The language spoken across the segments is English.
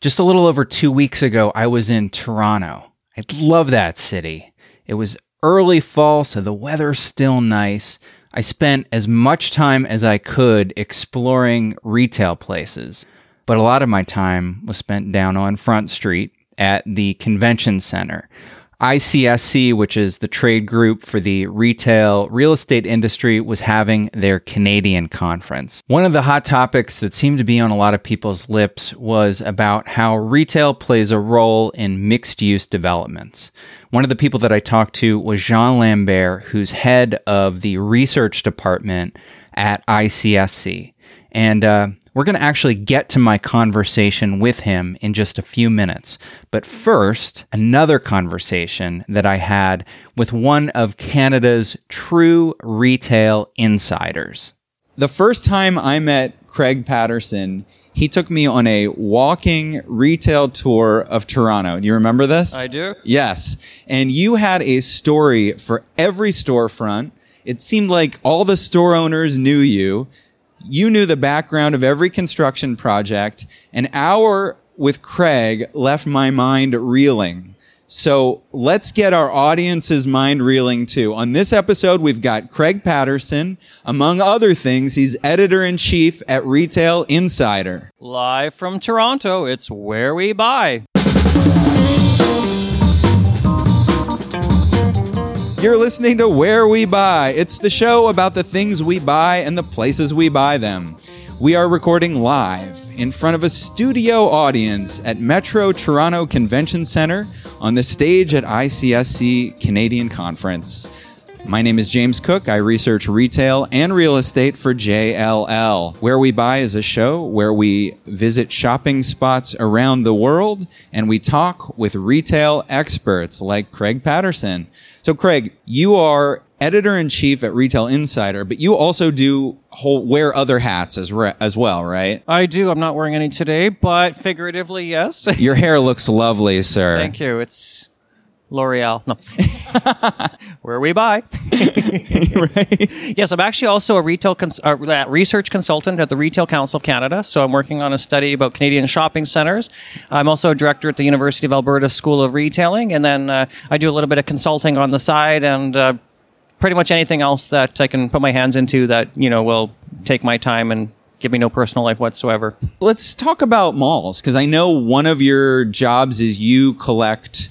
Just a little over two weeks ago, I was in Toronto. I love that city. It was early fall, so the weather's still nice. I spent as much time as I could exploring retail places, but a lot of my time was spent down on Front Street at the convention center. ICSC, which is the trade group for the retail real estate industry, was having their Canadian conference. One of the hot topics that seemed to be on a lot of people's lips was about how retail plays a role in mixed use developments. One of the people that I talked to was Jean Lambert, who's head of the research department at ICSC. And uh, we're going to actually get to my conversation with him in just a few minutes. But first, another conversation that I had with one of Canada's true retail insiders. The first time I met Craig Patterson, he took me on a walking retail tour of Toronto. Do you remember this? I do. Yes. And you had a story for every storefront. It seemed like all the store owners knew you you knew the background of every construction project. An hour with Craig left my mind reeling. So let's get our audience's mind reeling too. On this episode, we've got Craig Patterson. Among other things, he's editor in chief at Retail Insider. Live from Toronto, it's where we buy. You're listening to Where We Buy. It's the show about the things we buy and the places we buy them. We are recording live in front of a studio audience at Metro Toronto Convention Center on the stage at ICSC Canadian Conference. My name is James Cook. I research retail and real estate for JLL. Where We Buy is a show where we visit shopping spots around the world and we talk with retail experts like Craig Patterson. So, Craig, you are editor in chief at Retail Insider, but you also do whole, wear other hats as re- as well, right? I do. I'm not wearing any today, but figuratively, yes. Your hair looks lovely, sir. Thank you. It's L'Oreal. No. Where we buy. right. Yes, I'm actually also a retail cons- uh, research consultant at the Retail Council of Canada. So I'm working on a study about Canadian shopping centers. I'm also a director at the University of Alberta School of Retailing. And then uh, I do a little bit of consulting on the side and uh, pretty much anything else that I can put my hands into that, you know, will take my time and give me no personal life whatsoever. Let's talk about malls because I know one of your jobs is you collect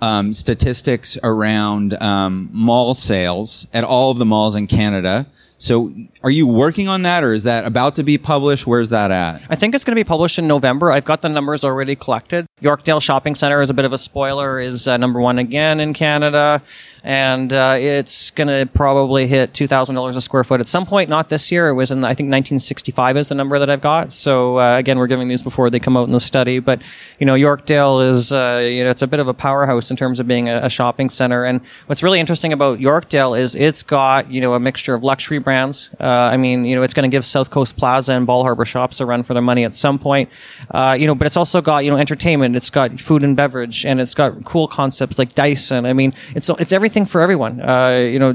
um, statistics around um, mall sales at all of the malls in Canada. So, are you working on that, or is that about to be published? Where's that at? I think it's going to be published in November. I've got the numbers already collected. Yorkdale Shopping Center is a bit of a spoiler. Is uh, number one again in Canada and uh, it's going to probably hit two thousand dollars a square foot at some point. Not this year. It was in I think nineteen sixty five is the number that I've got. So uh, again, we're giving these before they come out in the study. But you know, Yorkdale is uh, you know it's a bit of a powerhouse in terms of being a, a, shopping center. And what's really interesting about Yorkdale is it's got you know a mixture of luxury brands. Uh, I mean, you know, it's going to give South Coast Plaza and Bal Harbour Shops a run for their money at some point. Uh, you know, but it's also got you know entertainment. It's got food and beverage, and it's got cool concepts like Dyson. I mean, it's it's everything everything for everyone. Uh, you know,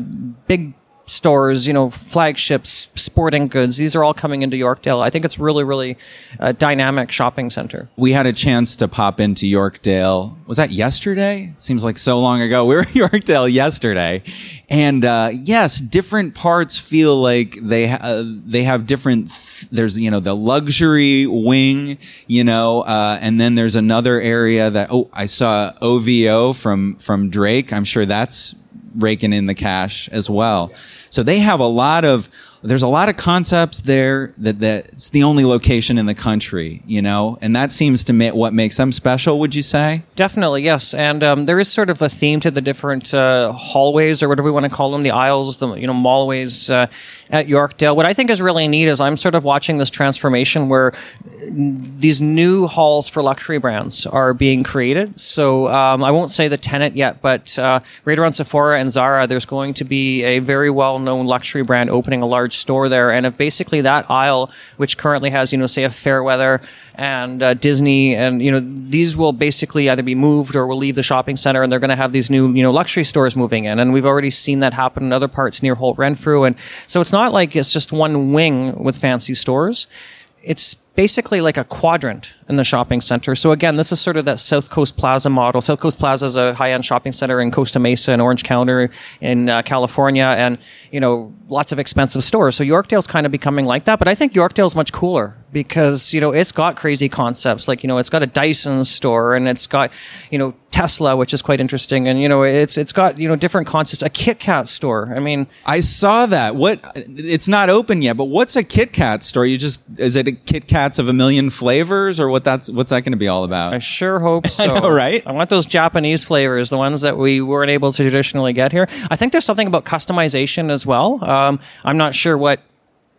big stores, you know, flagships, sporting goods. These are all coming into Yorkdale. I think it's really, really a dynamic shopping center. We had a chance to pop into Yorkdale. Was that yesterday? It seems like so long ago. We were in Yorkdale yesterday, and uh, yes, different parts feel like they ha- uh, they have different. Th- there's you know the luxury wing, you know, uh, and then there's another area that oh I saw OVO from from Drake. I'm sure that's raking in the cash as well. So they have a lot of there's a lot of concepts there that that's the only location in the country, you know, and that seems to me what makes them special. Would you say? Definitely, yes. And um, there is sort of a theme to the different uh, hallways or whatever we want to call them, the aisles, the you know mallways uh, at Yorkdale. What I think is really neat is I'm sort of watching this transformation where these new halls for luxury brands are being created. So um, I won't say the tenant yet, but uh, right around Sephora and Zara, there's going to be a very well-known luxury brand opening a large large store there. And if basically that aisle, which currently has, you know, say a Fairweather and uh, Disney, and, you know, these will basically either be moved or will leave the shopping center and they're going to have these new, you know, luxury stores moving in. And we've already seen that happen in other parts near Holt Renfrew. And so it's not like it's just one wing with fancy stores. It's basically like a quadrant in the shopping center. So again, this is sort of that South Coast Plaza model. South Coast Plaza is a high-end shopping center in Costa Mesa and Orange County in uh, California, and you know lots of expensive stores. So Yorkdale's kind of becoming like that, but I think Yorkdale's much cooler because you know it's got crazy concepts. Like you know it's got a Dyson store and it's got you know Tesla, which is quite interesting, and you know it's it's got you know different concepts. A Kit Kat store. I mean, I saw that. What? It's not open yet, but what's a Kit Kat store? You just is it a Kit Of a million flavors, or what? That's what's that going to be all about? I sure hope so. know, right? I want those Japanese flavors, the ones that we weren't able to traditionally get here. I think there's something about customization as well. Um, I'm not sure what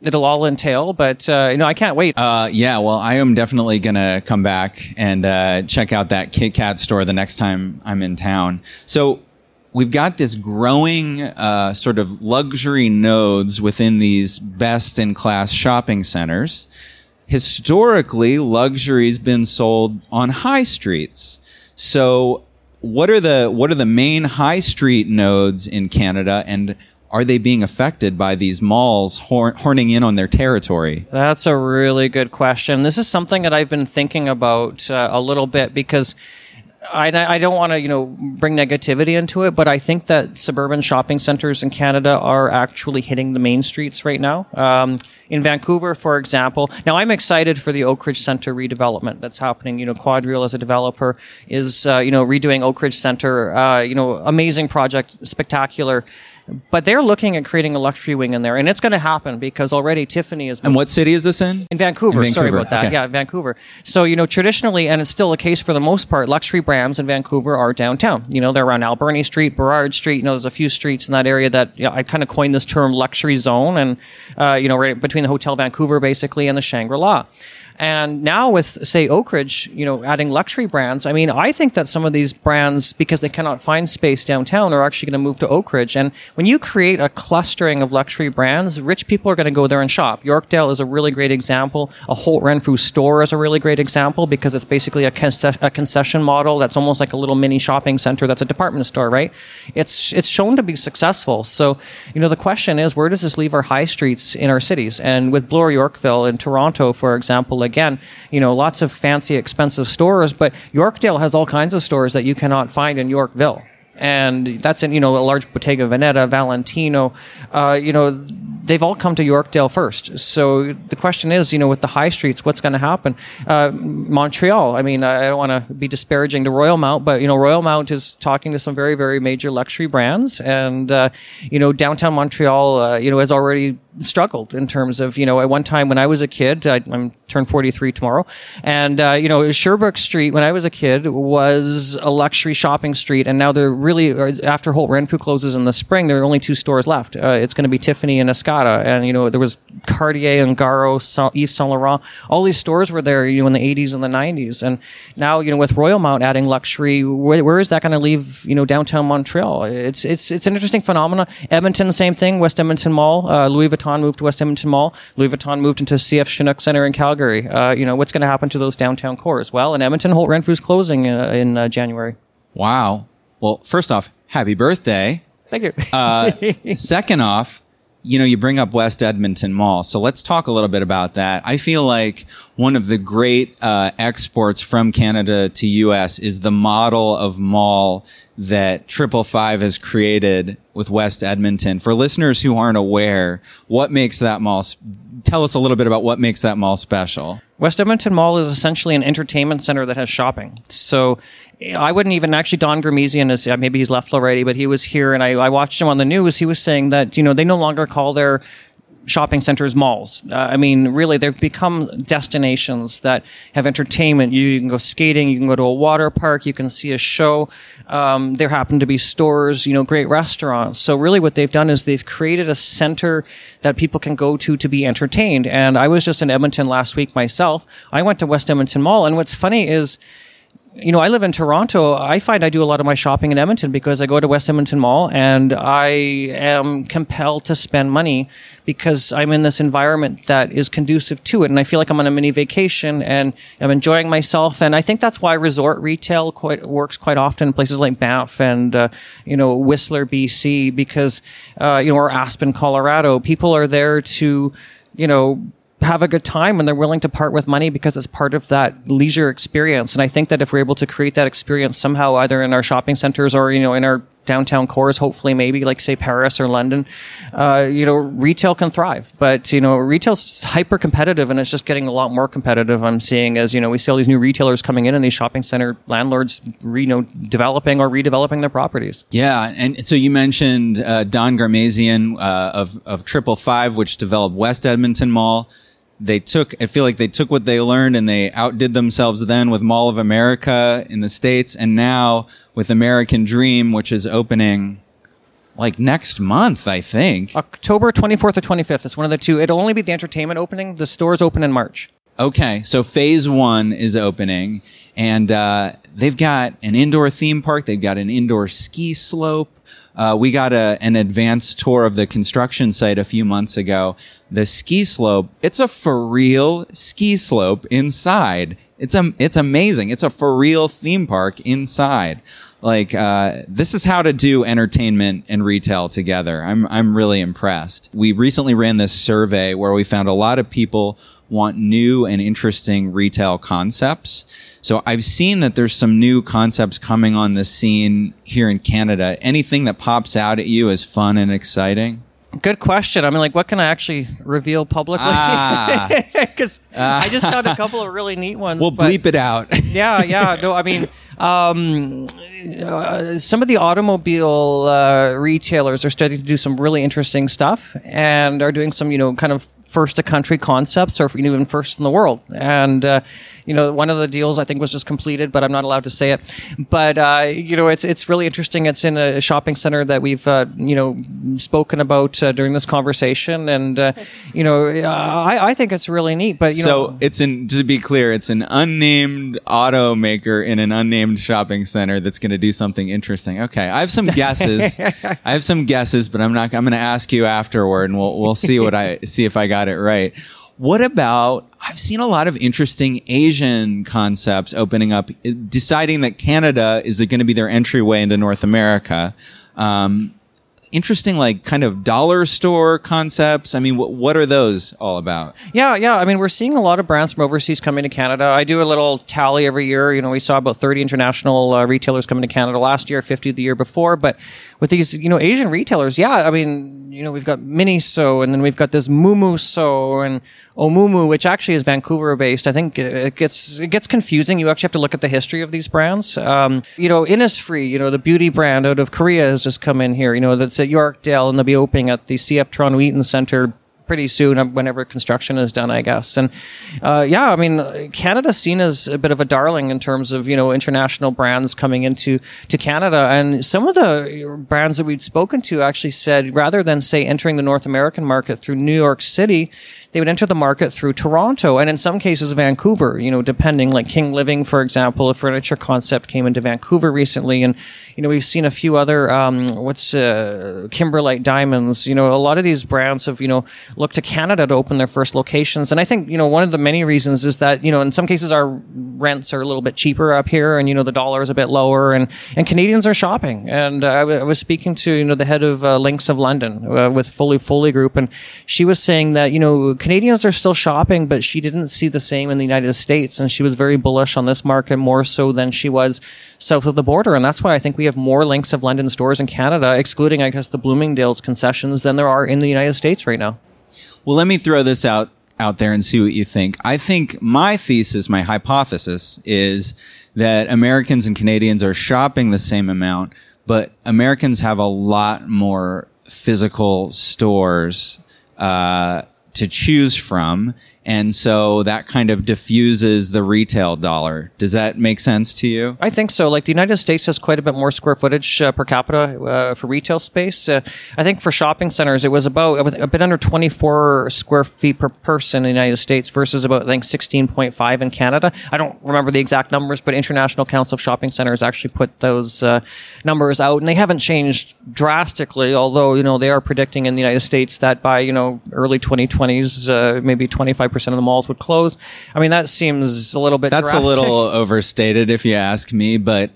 it'll all entail, but uh, you know, I can't wait. Uh, yeah, well, I am definitely gonna come back and uh, check out that Kit Kat store the next time I'm in town. So we've got this growing uh, sort of luxury nodes within these best in class shopping centers. Historically, luxury's been sold on high streets. So what are the what are the main high street nodes in Canada and are they being affected by these malls horn- horning in on their territory? That's a really good question. This is something that I've been thinking about uh, a little bit because I, I don't want to, you know, bring negativity into it, but I think that suburban shopping centers in Canada are actually hitting the main streets right now. Um, in Vancouver, for example, now I'm excited for the Oakridge Center redevelopment that's happening. You know, Quadreal as a developer is, uh, you know, redoing Oakridge Center. Uh, you know, amazing project, spectacular. But they're looking at creating a luxury wing in there, and it's going to happen because already Tiffany is. And what city is this in? In Vancouver. In Sorry about that. okay. Yeah, Vancouver. So, you know, traditionally, and it's still the case for the most part, luxury brands in Vancouver are downtown. You know, they're around Alberni Street, Burrard Street. You know, there's a few streets in that area that you know, I kind of coined this term luxury zone and, uh, you know, right between the Hotel Vancouver basically and the Shangri La. And now with, say, Oakridge, you know, adding luxury brands, I mean, I think that some of these brands, because they cannot find space downtown, are actually going to move to Oakridge. And when you create a clustering of luxury brands, rich people are going to go there and shop. Yorkdale is a really great example. A Holt Renfrew store is a really great example because it's basically a, a concession model that's almost like a little mini shopping center that's a department store, right? It's, it's shown to be successful. So, you know, the question is, where does this leave our high streets in our cities? And with Bloor Yorkville in Toronto, for example, again, you know, lots of fancy, expensive stores, but Yorkdale has all kinds of stores that you cannot find in Yorkville. And that's in, you know, a large Bottega Veneta, Valentino, uh, you know, they've all come to Yorkdale first. So the question is, you know, with the high streets, what's going to happen? Uh, Montreal, I mean, I don't want to be disparaging to Royalmount, but, you know, Royalmount is talking to some very, very major luxury brands. And, uh, you know, downtown Montreal, uh, you know, has already struggled in terms of, you know, at one time when I was a kid, I, I'm turned 43 tomorrow. And, uh, you know, Sherbrooke Street, when I was a kid, was a luxury shopping street. And now they're really, after Holt Renfrew closes in the spring, there are only two stores left. Uh, it's going to be Tiffany and Escada. And, you know, there was Cartier and Garo, Yves Saint Laurent. All these stores were there, you know, in the 80s and the 90s. And now, you know, with Royalmount adding luxury, where, where is that going to leave, you know, downtown Montreal? It's, it's, it's an interesting phenomenon. Edmonton, same thing. West Edmonton Mall, uh, Louis Vuitton moved to West Edmonton Mall. Louis Vuitton moved into CF Chinook Center in Calgary. Uh, you know, what's going to happen to those downtown cores? Well, in Edmonton, Holt Renfrew's closing uh, in uh, January. Wow. Well, first off, happy birthday. Thank you. Uh, second off, you know, you bring up West Edmonton Mall. So let's talk a little bit about that. I feel like one of the great uh, exports from Canada to US is the model of mall that Triple Five has created with West Edmonton. For listeners who aren't aware, what makes that mall? Tell us a little bit about what makes that mall special. West Edmonton Mall is essentially an entertainment center that has shopping. So I wouldn't even actually Don Ghermezian is uh, maybe he's left already, but he was here and I, I watched him on the news. He was saying that you know they no longer call their shopping centers malls. Uh, I mean, really, they've become destinations that have entertainment. You, can go skating, you can go to a water park, you can see a show. Um, there happen to be stores, you know, great restaurants. So really, what they've done is they've created a center that people can go to to be entertained. And I was just in Edmonton last week myself. I went to West Edmonton Mall, and what's funny is you know, I live in Toronto. I find I do a lot of my shopping in Edmonton because I go to West Edmonton Mall and I am compelled to spend money because I'm in this environment that is conducive to it. And I feel like I'm on a mini vacation and I'm enjoying myself. And I think that's why resort retail quite works quite often in places like Banff and, uh, you know, Whistler, BC, because, uh, you know, or Aspen, Colorado. People are there to, you know, have a good time and they're willing to part with money because it's part of that leisure experience. And I think that if we're able to create that experience somehow, either in our shopping centers or, you know, in our downtown cores, hopefully maybe like say Paris or London, uh, you know, retail can thrive. But, you know, retail's hyper competitive and it's just getting a lot more competitive. I'm seeing as, you know, we see all these new retailers coming in and these shopping center landlords, you know, developing or redeveloping their properties. Yeah. And so you mentioned uh, Don Ghermezian uh, of, of Triple Five, which developed West Edmonton Mall they took i feel like they took what they learned and they outdid themselves then with mall of america in the states and now with american dream which is opening like next month i think. October 24th or 25th it's one of the two. It'll only be the entertainment opening. The stores open in march okay so phase one is opening and uh, they've got an indoor theme park they've got an indoor ski slope uh, we got a, an advanced tour of the construction site a few months ago. The ski slope, it's a for real ski slope inside. It's a, it's amazing. It's a for real theme park inside. Like, uh, this is how to do entertainment and retail together. I'm, I'm really impressed. We recently ran this survey where we found a lot of people want new and interesting retail concepts. So I've seen that there's some new concepts coming on the scene here in Canada. Anything that pops out at you as fun and exciting? Good question. I mean, like, what can I actually reveal publicly? Because ah. I just found a couple of really neat ones. We'll bleep it out. yeah, yeah. No, I mean, um, uh, some of the automobile uh, retailers are starting to do some really interesting stuff and are doing some, you know, kind of first to country concepts or if even first in the world. And, uh, you know, one of the deals I think was just completed, but I'm not allowed to say it. But, uh, you know, it's, it's really interesting. It's in a shopping center that we've, uh, you know, spoken about uh, during this conversation. And, uh, you know, I, I think it's really neat. But, you so know. it's in, to be clear, it's an unnamed automaker in an unnamed shopping center that's going to do something interesting. Okay. I have some guesses. I have some guesses, but I'm not, I'm going to ask you afterward and we'll, we'll see what I, see if I got got it right. What about? I've seen a lot of interesting Asian concepts opening up, deciding that Canada is going to be their entryway into North America. Um, interesting like kind of dollar store concepts i mean what, what are those all about yeah yeah i mean we're seeing a lot of brands from overseas coming to canada i do a little tally every year you know we saw about 30 international uh, retailers coming to canada last year 50 the year before but with these you know asian retailers. Yeah i mean you know we've got miniso and then we've got this Mumuso and Oomomo which actually is vancouver based i think it gets it gets confusing. You actually have to look at the history of these brands. Um, you know innisfree you know the beauty brand out of korea has just come in here. You know that's at Yorkdale, and they'll be opening at the CF Toronto Eaton Centre pretty soon uh, whenever construction is done, I guess. And uh, yeah, I mean, Canada's seen as a bit of a darling in terms of you know international brands coming into to Canada. And some of the brands that we'd spoken to actually said rather than say entering the North American market through New York City, they would enter the market through Toronto and in some cases Vancouver, you know, depending like King Living, for example, a furniture concept came into Vancouver recently. And, you know, we've seen a few other, um, what's, uh, Kimberlite Diamonds, you know, a lot of these brands have, you know, looked to Canada to open their first locations. And I think, you know, one of the many reasons is that, you know, in some cases our rents are a little bit cheaper up here and, you know, the dollar is a bit lower and, and Canadians are shopping. And uh, I, w- I was speaking to, you know, the head of uh, Links of London uh, with Folli Follie Group and she was saying that, you know, Canadians are still shopping, but she didn't see the same in the United States. And she was very bullish on this market more so than she was south of the border. And that's why I think we have more links of London stores in Canada, excluding, I guess, the Bloomingdale's concessions than there are in the United States right now. Well, let me throw this out out there and see what you think. I think my thesis, my hypothesis is that Americans and Canadians are shopping the same amount, but Americans have a lot more physical stores uh, to choose from. And so that kind of diffuses the retail dollar. Does that make sense to you? I think so. Like the United States has quite a bit more square footage uh, per capita uh, for retail space. Uh, I think for shopping centers, it was about a bit under 24 square feet per person in the United States versus about, I think, 16.5 in Canada. I don't remember the exact numbers, but International Council of Shopping Centers actually put those uh, numbers out and they haven't changed drastically, although, you know, they are predicting in the United States that by, you know, early 2020s, uh, maybe 25 percent of the malls would close. I mean, that seems a little bit. That's drastic. a little overstated, if you ask me, but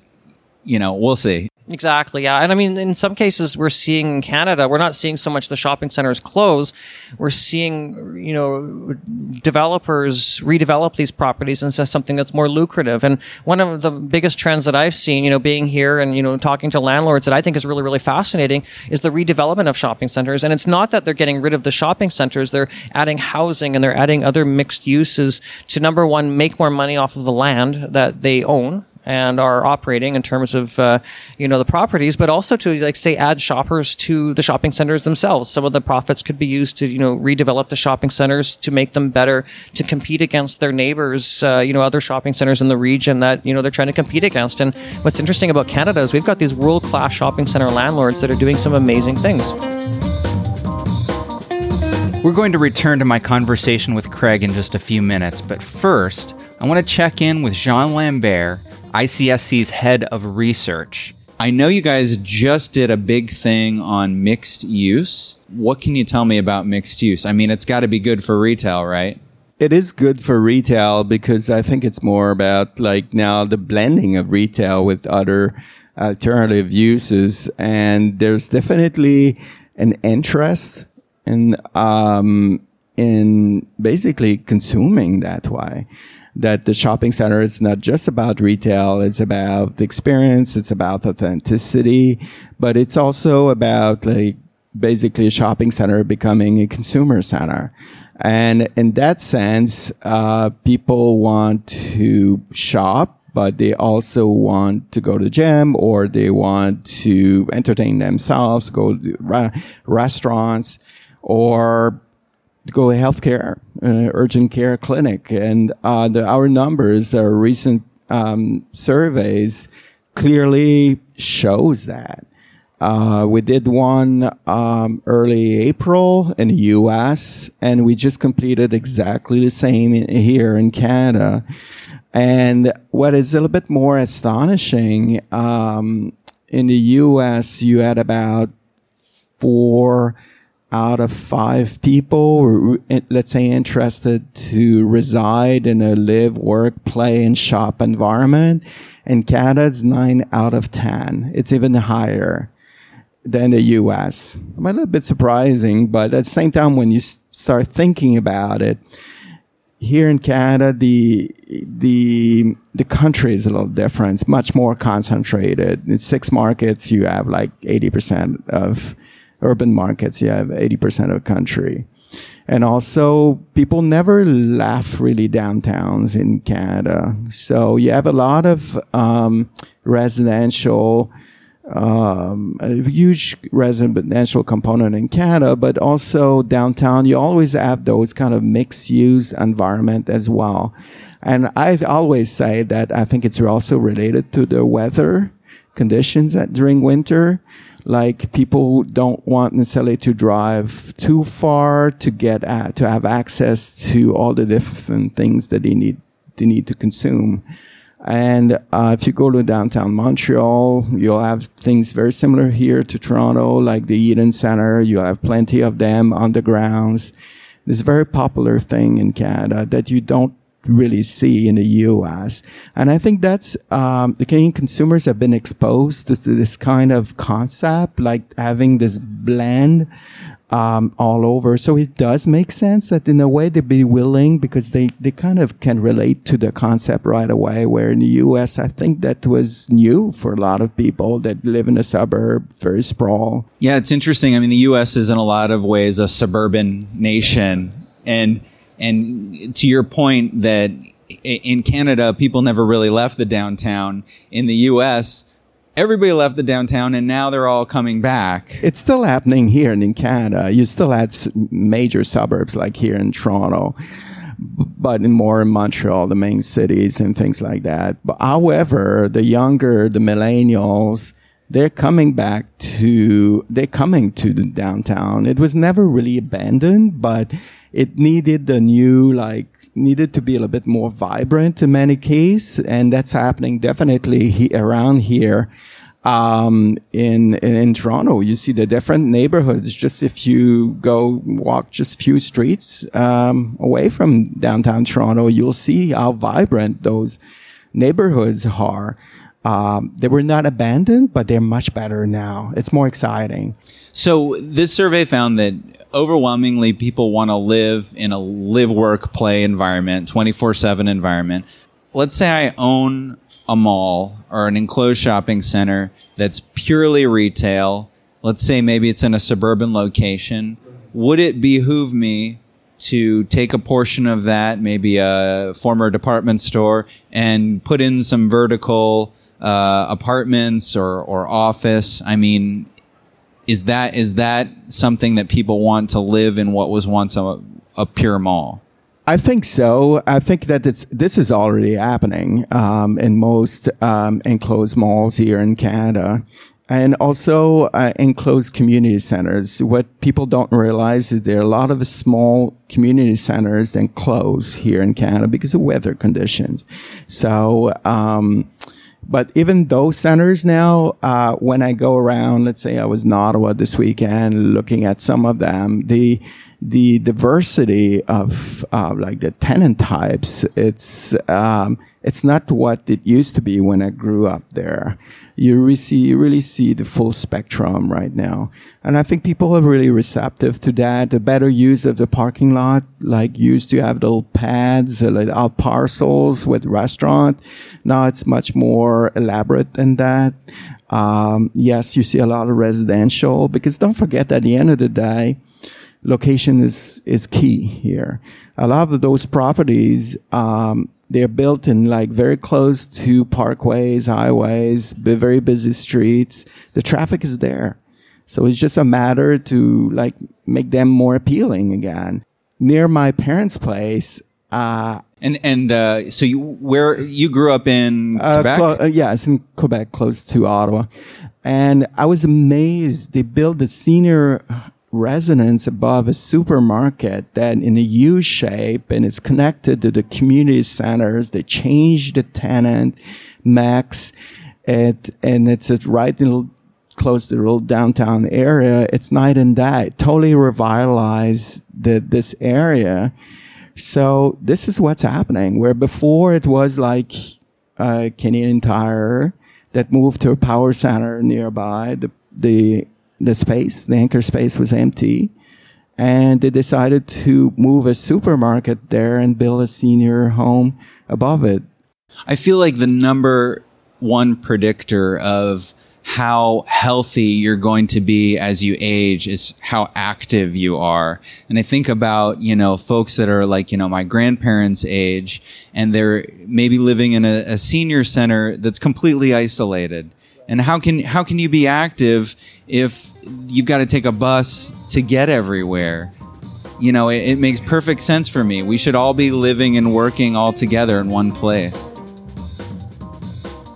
you know, we'll see. Exactly, yeah. And I mean, in some cases, we're seeing in Canada, we're not seeing so much the shopping centers close. We're seeing, you know, developers redevelop these properties into something that's more lucrative. And one of the biggest trends that I've seen, you know, being here and, you know, talking to landlords that I think is really, really fascinating is the redevelopment of shopping centers. And it's not that they're getting rid of the shopping centers, they're adding housing and they're adding other mixed uses to number one, make more money off of the land that they own and are operating in terms of uh, you know the properties, but also to like say add shoppers to the shopping centers themselves. Some of the profits could be used to you know redevelop the shopping centers to make them better to compete against their neighbors. Uh, you know other shopping centers in the region that you know they're trying to compete against. And what's interesting about Canada is we've got these world class shopping center landlords that are doing some amazing things. We're going to return to my conversation with Craig in just a few minutes, but first, I want to check in with Jean Lambert ICSC's head of research. I know you guys just did a big thing on mixed use. What can you tell me about mixed use? I mean, it's got to be good for retail, right? It is good for retail because I think it's more about like now the blending of retail with other alternative uses. And there's definitely an interest in, um, in basically consuming that way that the shopping center is not just about retail. It's about experience. It's about authenticity, but it's also about like basically a shopping center becoming a consumer center. And in that sense, uh, people want to shop, but they also want to go to the gym or they want to entertain themselves, go to ra- restaurants or go to healthcare, uh, urgent care clinic, and uh, the, our numbers, our recent um, surveys, clearly shows that. Uh, we did one um, early April in the U.S., and we just completed exactly the same in, here in Canada. And what is a little bit more astonishing, um, in the U.S., you had about four out of five people, let's say, interested to reside in a live, work, play, and shop environment. In Canada, it's nine out of 10. It's even higher than the US. A little bit surprising, but at the same time, when you start thinking about it, here in Canada, the the the country is a little different. It's much more concentrated. In six markets, you have like eighty percent of urban markets, you have 80% of the country. And also, people never laugh really downtowns in Canada. So you have a lot of um, residential, um, a huge residential component in Canada, but also downtown, you always have those kind of mixed use environment as well. And I always say that I think it's also related to the weather conditions that during winter like people who don't want necessarily to drive too far to get at, to have access to all the different things that they need they need to consume. And uh, if you go to downtown Montreal, you'll have things very similar here to Toronto, like the Eaton Center. You have plenty of them on the grounds. It's a very popular thing in Canada that you don't really see in the US. And I think that's, um, the Canadian consumers have been exposed to this kind of concept, like having this blend, um, all over. So it does make sense that in a way they'd be willing because they, they kind of can relate to the concept right away. Where in the US, I think that was new for a lot of people that live in a suburb, very sprawl. Yeah, it's interesting. I mean, the US is in a lot of ways a suburban nation. And and to your point that in Canada, people never really left the downtown. In the US, everybody left the downtown and now they're all coming back. It's still happening here in Canada. You still had major suburbs like here in Toronto, but in more in Montreal, the main cities and things like that. But however, the younger, the millennials, they're coming back to, they're coming to the downtown. It was never really abandoned, but it needed a new like needed to be a little bit more vibrant in many cases, and that's happening definitely he, around here. Um, in, in, in Toronto, you see the different neighborhoods. Just if you go walk just a few streets um, away from downtown Toronto, you'll see how vibrant those neighborhoods are. Um, they were not abandoned, but they're much better now. It's more exciting. So this survey found that overwhelmingly people want to live in a live, work, play environment, 24 7 environment. Let's say I own a mall or an enclosed shopping center that's purely retail. Let's say maybe it's in a suburban location. Would it behoove me to take a portion of that, maybe a former department store, and put in some vertical uh, apartments or, or office? I mean, is that is that something that people want to live in what was once a, a pure mall? I think so. I think that it's this is already happening um, in most um, enclosed malls here in Canada, and also uh, enclosed community centers. What people don't realize is there are a lot of small community centers that close here in Canada because of weather conditions. So. Um, but even those centers now, uh, when I go around, let's say I was in Ottawa this weekend, looking at some of them, the the diversity of uh, like the tenant types, it's um, it's not what it used to be when I grew up there you really see, you really see the full spectrum right now. And I think people are really receptive to that. The better use of the parking lot, like used to have little pads, little out parcels with restaurant. Now it's much more elaborate than that. Um, yes, you see a lot of residential because don't forget at the end of the day, location is, is key here. A lot of those properties, um, they're built in like very close to parkways, highways, very busy streets. The traffic is there. So it's just a matter to like make them more appealing again. Near my parents' place, uh, and and uh, so you where you grew up in uh, Quebec? Clo- uh, yeah, it's in Quebec, close to Ottawa. And I was amazed. They built the senior residence above a supermarket that in a U shape and it's connected to the community centers. They changed the tenant max it, and it's, right in close to the little downtown area. It's night and day. It totally revitalized the, this area. So this is what's happening where before it was like uh, a Canadian Tire that moved to a power center nearby. The, the the space, the anchor space was empty. And they decided to move a supermarket there and build a senior home above it. I feel like the number one predictor of how healthy you're going to be as you age is how active you are. And I think about, you know, folks that are like, you know, my grandparents' age and they're maybe living in a, a senior center that's completely isolated and how can how can you be active if you've got to take a bus to get everywhere? You know, it, it makes perfect sense for me. We should all be living and working all together in one place.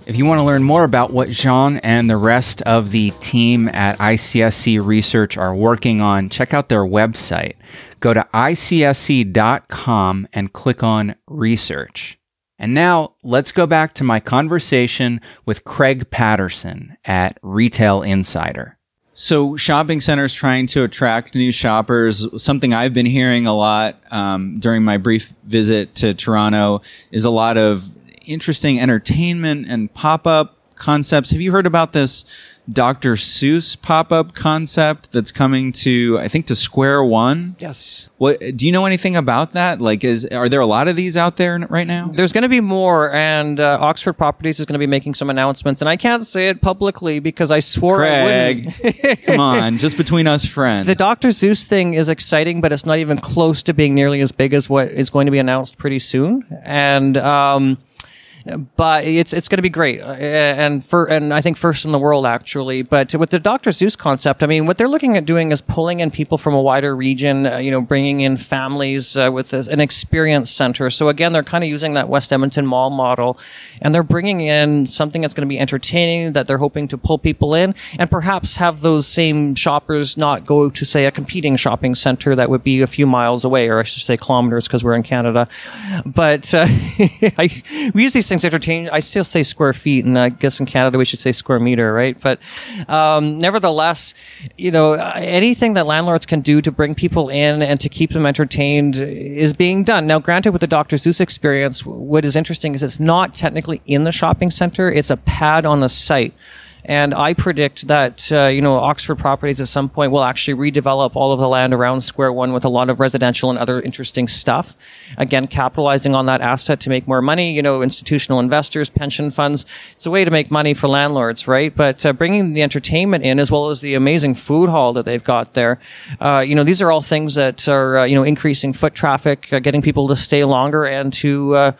If you want to learn more about what Jean and the rest of the team at ICSC Research are working on, check out their website. Go to icsc.com and click on Research. And now let's go back to my conversation with Craig Patterson at Retail Insider. So, shopping centers trying to attract new shoppers. Something I've been hearing a lot um, during my brief visit to Toronto is a lot of interesting entertainment and pop up concepts. Have you heard about this Dr. Seuss pop up concept that's coming to, I think, to Square One. Yes. What do you know anything about that? Like, is are there a lot of these out there right now? There's going to be more, and uh, Oxford Properties is going to be making some announcements, and I can't say it publicly because I swore Craig, I wouldn't. come on, just between us friends. The Dr. Seuss thing is exciting, but it's not even close to being nearly as big as what is going to be announced pretty soon, and. Um, but it's it's going to be great, uh, and for and I think first in the world actually. But with the Dr. Seuss concept, I mean, what they're looking at doing is pulling in people from a wider region, uh, you know, bringing in families uh, with an experience center. So again, they're kind of using that West Edmonton Mall model, and they're bringing in something that's going to be entertaining that they're hoping to pull people in, and perhaps have those same shoppers not go to say a competing shopping center that would be a few miles away, or I should say kilometers because we're in Canada. But uh, I, we use these things things. I still say square feet, and I guess in Canada we should say square meter, right? But um, nevertheless, you know, anything that landlords can do to bring people in and to keep them entertained is being done. Now, granted, with the Dr. Seuss experience, what is interesting is it's not technically in the shopping center; it's a pad on the site. And I predict that, uh, you know, Oxford Properties at some point will actually redevelop all of the land around Square One with a lot of residential and other interesting stuff. Again, capitalizing on that asset to make more money, you know, institutional investors, pension funds. It's a way to make money for landlords, right? But uh, bringing the entertainment in as well as the amazing food hall that they've got there, uh, you know, these are all things that are, uh, you know, increasing foot traffic, uh, getting people to stay longer and to, uh,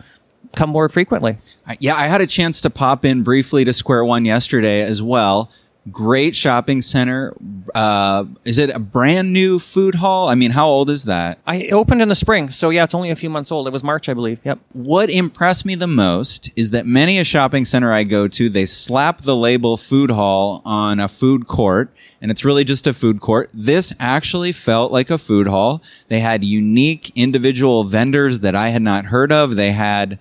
come more frequently. Yeah, I had a chance to pop in briefly to Square One yesterday as well. Great shopping center. Uh, is it a brand new food hall? I mean, how old is that? I opened in the spring, so yeah, it's only a few months old. It was March, I believe. Yep. What impressed me the most is that many a shopping center I go to, they slap the label food hall on a food court, and it's really just a food court. This actually felt like a food hall. They had unique individual vendors that I had not heard of. They had,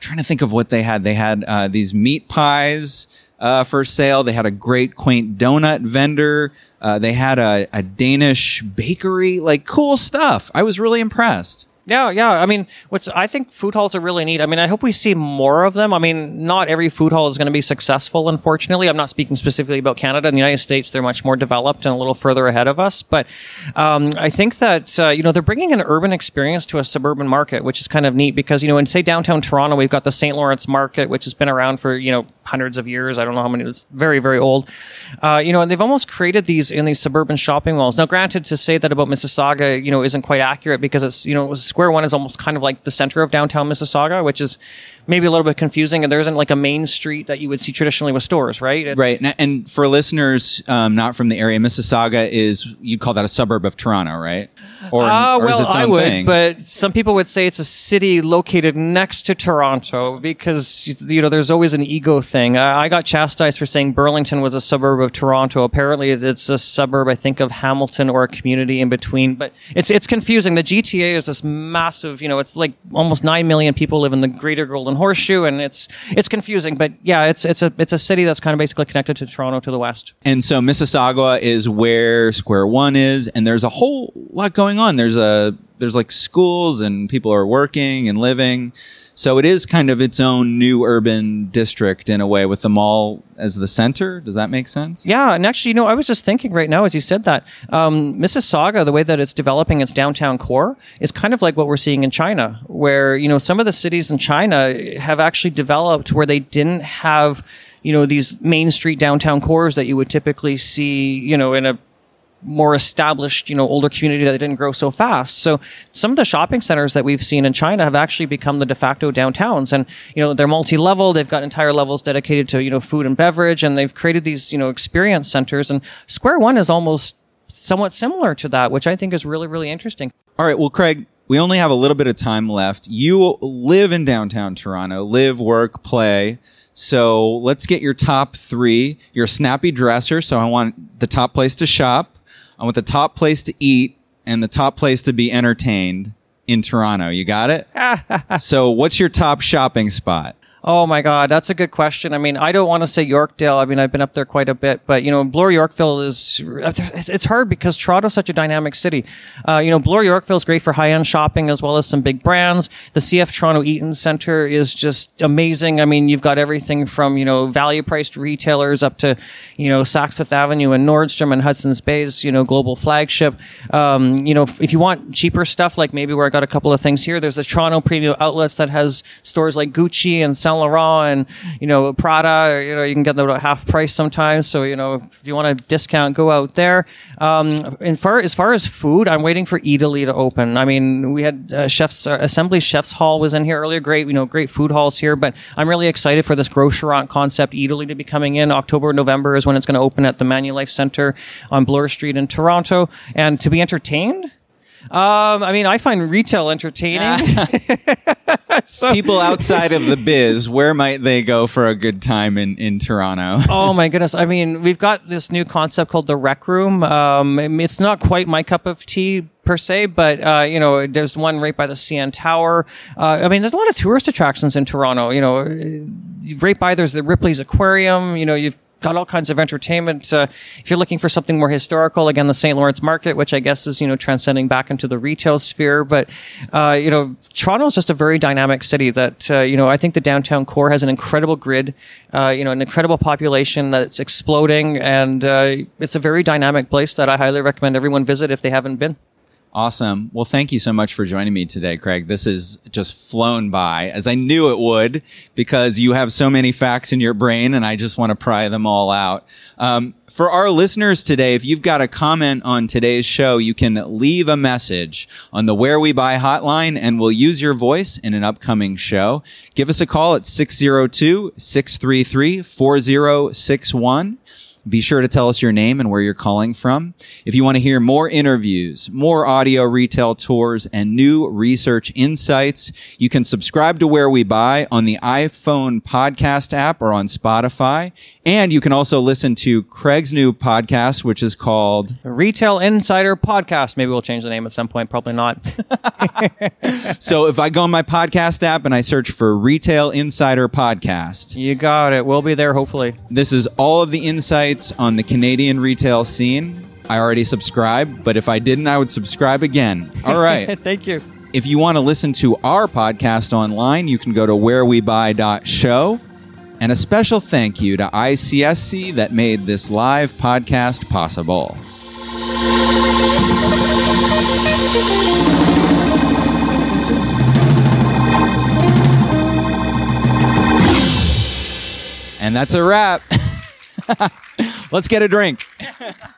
trying to think of what they had. They had uh, these meat pies uh, for sale. They had a great quaint donut vendor. Uh, they had a, a Danish bakery, like cool stuff. I was really impressed. Yeah, yeah. I mean, what's I think food halls are really neat. I mean, I hope we see more of them. I mean, not every food hall is going to be successful, unfortunately. I'm not speaking specifically about Canada. In the United States, they're much more developed and a little further ahead of us. But um, I think that uh, you know they're bringing an urban experience to a suburban market, which is kind of neat because you know in say downtown Toronto, we've got the St. Lawrence Market, which has been around for you know hundreds of years. I don't know how many. It's very very old. Uh, you know, and they've almost created these in these suburban shopping malls. Now, granted, to say that about Mississauga, you know, isn't quite accurate because it's you know it was Square One is almost kind of like the center of downtown Mississauga, which is maybe a little bit confusing. And there isn't like a main street that you would see traditionally with stores, right? It's, Right. And, for listeners um, not from the area, Mississauga is, you'd call that a suburb of Toronto, right? Or, Ah, or is well, its I would, thing? but some people would say it's a city located next to Toronto because you know there's always an ego thing. I, I got chastised for saying Burlington was a suburb of Toronto. Apparently, it's a suburb, I think, of Hamilton or a community in between. But it's it's confusing. The GTA is this massive. You know, it's like almost nine million people live in the Greater Golden Horseshoe, and it's it's confusing. But yeah, it's it's a it's a city that's kind of basically connected to Toronto to the west. And so Mississauga is where Square One is, and there's a whole lot going on. There's a there's like schools and people are working and living. So it is kind of its own new urban district in a way with the mall as the center. Does that make sense? Yeah, and actually, you know, I was just thinking right now as you said that, um, Mississauga, the way that it's developing its downtown core, is kind of like what we're seeing in China, where you know some of the cities in China have actually developed where they didn't have, you know, these main street downtown cores that you would typically see, you know, in a more established, you know, older community that didn't grow so fast. So some of the shopping centers that we've seen in China have actually become the de facto downtowns. And, you know, they're multi-level. They've got entire levels dedicated to, you know, food and beverage. And they've created these, you know, experience centers. And Square One is almost somewhat similar to that, which I think is really, really interesting. All right. Well, Craig, we only have a little bit of time left. You live in downtown Toronto, live, work, play. So let's get your top three. You're a snappy dresser. So I want the top place to shop. I want the top place to eat and the top place to be entertained in Toronto. You got it? so what's your top shopping spot? Oh my God, that's a good question. I mean, I don't want to say Yorkdale. I mean, I've been up there quite a bit, but you know, Bloor Yorkville is it's hard because Toronto's such a dynamic city. Uh, you know, Bloor Yorkville is great for high end shopping as well as some big brands. The CF Toronto Eaton Center is just amazing. I mean, you've got everything from you know value priced retailers up to you know Saks Fifth Avenue and Nordstrom and Hudson's Bay's you know global flagship. Um, you know, if you want cheaper stuff, like maybe where I got a couple of things here, there's the Toronto Premium Outlets that has stores like Gucci and Saint Laurent and you know Prada. You know you can get them at half price sometimes. So you know if you want a discount, go out there. Um, and far as far as food, I'm waiting for Eataly to open. I mean, we had uh, chefs uh, Assembly Chefs Hall was in here earlier. Great, you know, great food halls here. But I'm really excited for this Grocerant concept Eataly to be coming in. October, November is when it's going to open at the Manulife Center on Bloor Street in Toronto. And to be entertained. Um, I mean, I find retail entertaining. People outside of the biz, where might they go for a good time in, in Toronto? oh my goodness! I mean, we've got this new concept called the Rec Room. Um, it's not quite my cup of tea per se, but uh, you know, there's one right by the CN Tower. Uh, I mean, there's a lot of tourist attractions in Toronto. You know, right by there's the Ripley's Aquarium. You know, you've got all kinds of entertainment. Uh, if you're looking for something more historical, again, the St. Lawrence Market, which I guess is, you know, transcending back into the retail sphere. But, uh, you know, Toronto is just a very dynamic city that, uh, you know, I think the downtown core has an incredible grid, uh, you know, an incredible population that's exploding. And uh, it's a very dynamic place that I highly recommend everyone visit if they haven't been. Awesome. Well, thank you so much for joining me today, Craig. This has just flown by as I knew it would because you have so many facts in your brain and I just want to pry them all out. Um, for our listeners today, if you've got a comment on today's show, you can leave a message on the Where We Buy hotline and we'll use your voice in an upcoming show. Give us a call at 602 633 4061. Be sure to tell us your name and where you're calling from. If you want to hear more interviews, more audio retail tours, and new research insights, you can subscribe to Where We Buy on the iPhone podcast app or on Spotify. And you can also listen to Craig's new podcast, which is called Retail Insider Podcast. Maybe we'll change the name at some point. Probably not. So if I go on my podcast app and I search for Retail Insider Podcast, you got it. We'll be there hopefully. This is all of the insights on the Canadian retail scene. I already subscribed, but if I didn't, I would subscribe again. All right. Thank you. if you want to listen to our podcast online, you can go to wherewebuy.show. And a special thank you to ICSC that made this live podcast possible. And that's a wrap. Let's get a drink.